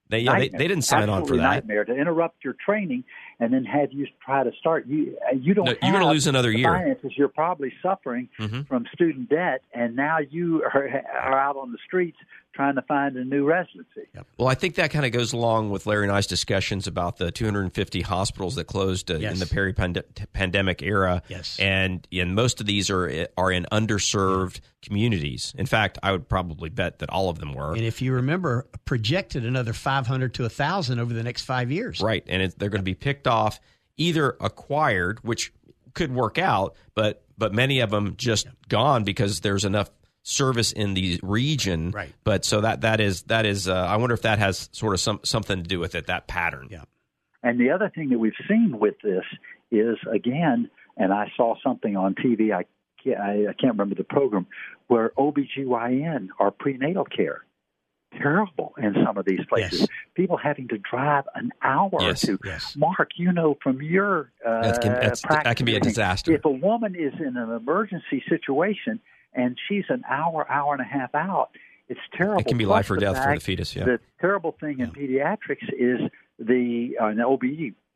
They yeah,
nightmare.
they didn't sign on for that.
Nightmare to interrupt your training and then have you try to start. You you don't.
No, you're gonna lose another year.
Finances. You're probably suffering
Mhm.
from student debt, and now you are, are out on the streets trying to find a new residency.
Well, I think that kind of goes along with Larry and I's discussions about the 250 hospitals that closed uh, in
Yes.
the peri-pandemic era.
Yes.
and and most of these are are in underserved communities. In fact, I would probably bet that all of them were.
And if you remember, projected another 500 to 1,000 over the next five years.
Right, and it, they're going to be picked off, either acquired, which could work out, but but many of them just gone because there's enough service in the region.
Right.
But so that that is that is. Uh, I wonder if that has sort of some something to do with it. That pattern.
Yeah.
And the other thing that we've seen with this is again, and I saw something on TV. I can't, I, I can't remember the program where OBGYN or prenatal care terrible in some of these places.
Yes.
People having to drive an hour
Yes,
or two.
yes.
Mark, you know from your uh,
That can- that can be a disaster.
If a woman is in an emergency situation and she's an hour, hour and a half out, it's terrible.
It can be
Plus
life or death for the fetus. Yeah.
the terrible thing in pediatrics is the uh, in OB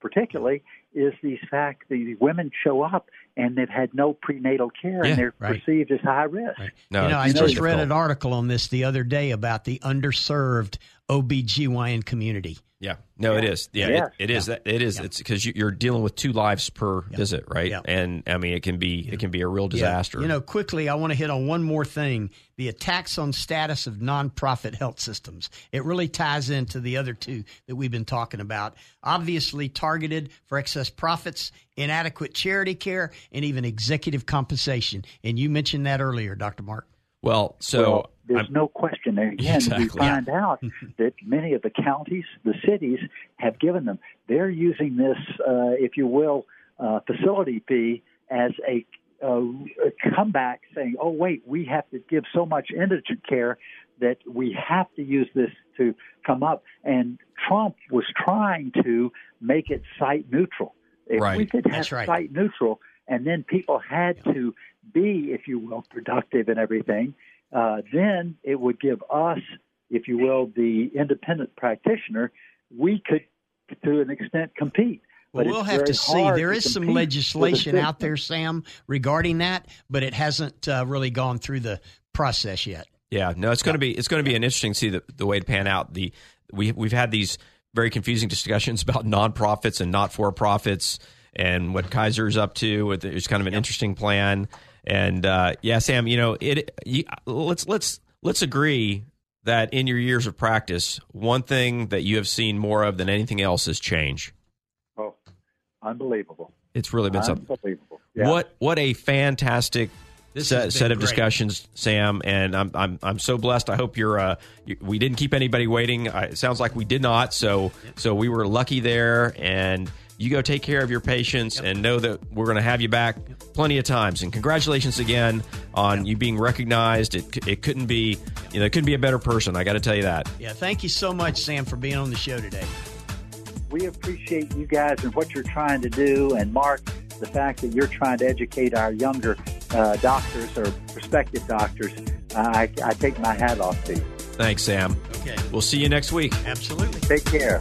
particularly is the fact that the women show up and they've had no prenatal care
Yeah,
and they're
right.
perceived as high risk.
No,
you know, I just
very
read an article on this the other day about the underserved OBGYN community.
Yeah, no, it is. Yeah,
Yes.
it, it is. That it is. It's because you, you're dealing with two lives per visit, right?
Yeah.
And I mean, it can be it can be a real disaster.
You know, quickly, I want to hit on one more thing the attacks on status of nonprofit health systems. It really ties into the other two that we've been talking about. Obviously, targeted for excess profits, inadequate charity care, and even executive compensation. And you mentioned that earlier, Dr. Mark.
Well, so
well, there's
I'm-
no question. And again,
Exactly.
we find out that many of the counties, the cities, have given them. They're using this, uh, if you will, uh, facility fee as a, uh, a comeback, saying, "Oh, wait, we have to give so much indigent care that we have to use this to come up." And Trump was trying to make it site neutral. If we could have
right.
site neutral, and then people had to be, if you will, productive and everything, uh, then it would give us, if you will, the independent practitioner, we could, to an extent, compete. But
we'll have to see.
hard
There
to
is some
compete with the
legislation out there, Sam, regarding that, but it hasn't uh, really gone through the process yet.
Yeah, no, it's going to be it's going to be an interesting to see the, the way to pan out. The we we've had these very confusing discussions about nonprofits and not for profits and what Kaiser's up to. It's kind of an interesting plan. And uh, yeah, Sam, you know, it. You, let's let's let's agree that in your years of practice, one thing that you have seen more of than anything else is change.
Oh, unbelievable!
It's really been something.
Unbelievable. Yeah.
What what a fantastic
This
set, set of
great.
discussions, Sam, and I'm I'm I'm so blessed. I hope you're. Uh, you, we didn't keep anybody waiting. Uh, it sounds like we did not. So so we were lucky there, and you go take care of your patients and know that we're going to have you back plenty of times. And congratulations again on you being recognized. It it couldn't be you know it couldn't be a better person. I got to tell you that.
Yeah, thank you so much, Sam, for being on the show today.
we appreciate you guys and what you're trying to do, and Mark, the fact that you're trying to educate our younger uh, doctors or prospective doctors. I, I take my hat off to you.
Thanks, Sam.
Okay,
We'll see you next week.
absolutely.
Take care.